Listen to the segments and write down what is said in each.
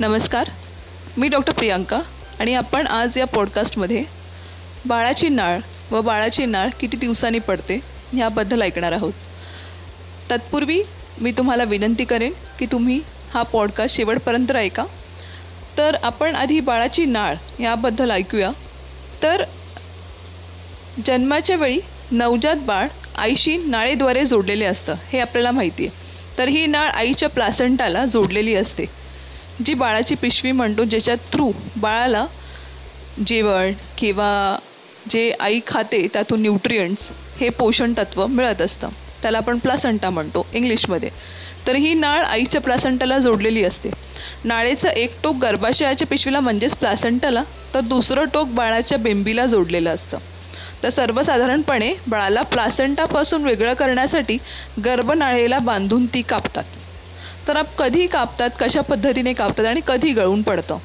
नमस्कार मी डॉक्टर प्रियांका आणि आपण आज या पॉडकास्टमध्ये बाळाची नाळ व बाळाची नाळ किती दिवसांनी पडते ह्याबद्दल ऐकणार आहोत. तत्पूर्वी मी तुम्हाला विनंती करेन की तुम्ही हा पॉडकास्ट शेवटपर्यंत ऐका. तर आपण आधी बाळाची नाळ याबद्दल ऐकूया. तर जन्माच्या वेळी नवजात बाळ आईशी नाळेद्वारे जोडलेले असतं हे आपल्याला माहिती आहे. तर ही नाळ आईच्या प्लासंटाला जोडलेली असते. जी बाळाची पिशवी म्हणतो ज्याच्या थ्रू बाळाला जेवण किंवा जे आई खाते त्यातून न्यूट्रियंट्स हे पोषण तत्व मिळत असतं. त्याला आपण प्लासंटा म्हणतो इंग्लिशमध्ये. तर ही नाळ आईच्या प्लासंटाला जोडलेली असते. नाळेचं एक टोक गर्भाशयाच्या पिशवीला म्हणजेच प्लासंटाला तर दुसरं टोक बाळाच्या बेंबीला जोडलेलं असतं. तर सर्वसाधारणपणे बाळाला प्लासंटापासून वेगळं करण्यासाठी गर्भनाळेला बांधून ती कापतात. तर आप कधी कापतात कशा पद्धतीने कापतात आणि कधी गळून पडतं?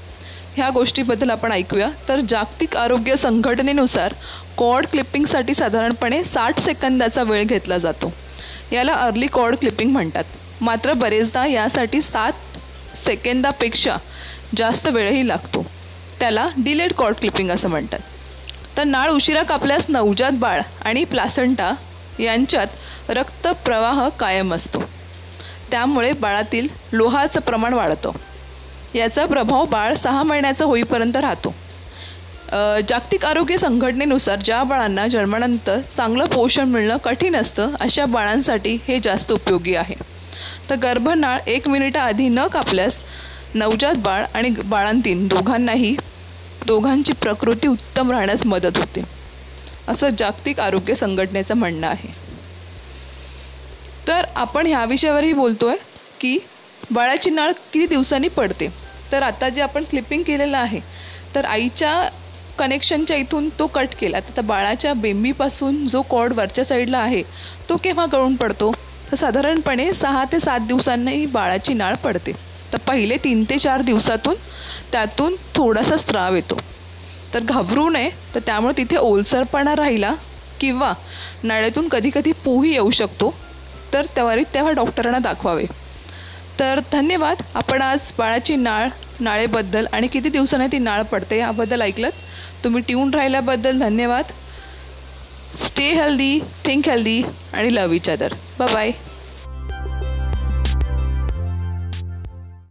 ह्या गोष्टीबद्दल आपण ऐकूया. तर जागतिक आरोग्य संघटनेनुसार कॉर्ड क्लिपिंगसाठी साधारणपणे साठ सेकंदाचा वेळ घेतला जातो. याला अर्ली कॉर्ड क्लिपिंग म्हणतात. मात्र बरेचदा यासाठी सात सेकंदापेक्षा जास्त वेळही लागतो. त्याला डिलेड कॉर्ड क्लिपिंग असं म्हणतात. तर नाळ उशिरा कापल्यास नवजात बाळ आणि प्लासंटा यांच्यात रक्तप्रवाह कायम असतो. त्यामुळे बाळातील लोहाचं प्रमाण वाढतं. याचा प्रभाव बाळ सहा महिन्याचा होईपर्यंत राहतो. जागतिक आरोग्य संघटनेनुसार ज्या बाळांना जन्मानंतर चांगलं पोषण मिळणं कठीण असतं अशा बाळांसाठी हे जास्त उपयोगी आहे. तर गर्भनाळ एक मिनिटाआधी न कापल्यास नवजात बाळ आणि बाळांतीन दोघांनाही दोघांची प्रकृती उत्तम राहण्यास मदत होते. असं जागतिक आरोग्य संघटनेचं म्हणणं आहे. तर आपण ह्या विषयावरही बोलतो आहे की बाळाची नाळ किती दिवसांनी पडते. तर आता जे आपण क्लिपिंग केलेलं आहे तर आईच्या कनेक्शनच्या इथून तो कट केला. तर बाळाच्या बेंबीपासून जो कॉर्ड वरच्या साईडला आहे तो केव्हा गळून पडतो? तर साधारणपणे सहा ते सात दिवसांनाही बाळाची नाळ पडते. तर पहिले तीन ते चार दिवसातून त्यातून थोडासा स्त्राव येतो. तर घाबरू नये तर त्यामुळे तिथे ओलसरपणा राहिला किंवा नाळेतून कधीकधी कधी पोही येऊ शकतो. तर त्वरित तेव्हा डॉक्टरांना दाखवावे. तर धन्यवाद. आपण आज बाळाची नाळ नाळेबद्दल आणि किती दिवसांनी ती नाळ पडते याबद्दल ऐकलं तुम्ही ट्यून राहिल्याबद्दल धन्यवाद. स्टे हेल्दी थिंक हेल्दी आणि लव इच अदर बाय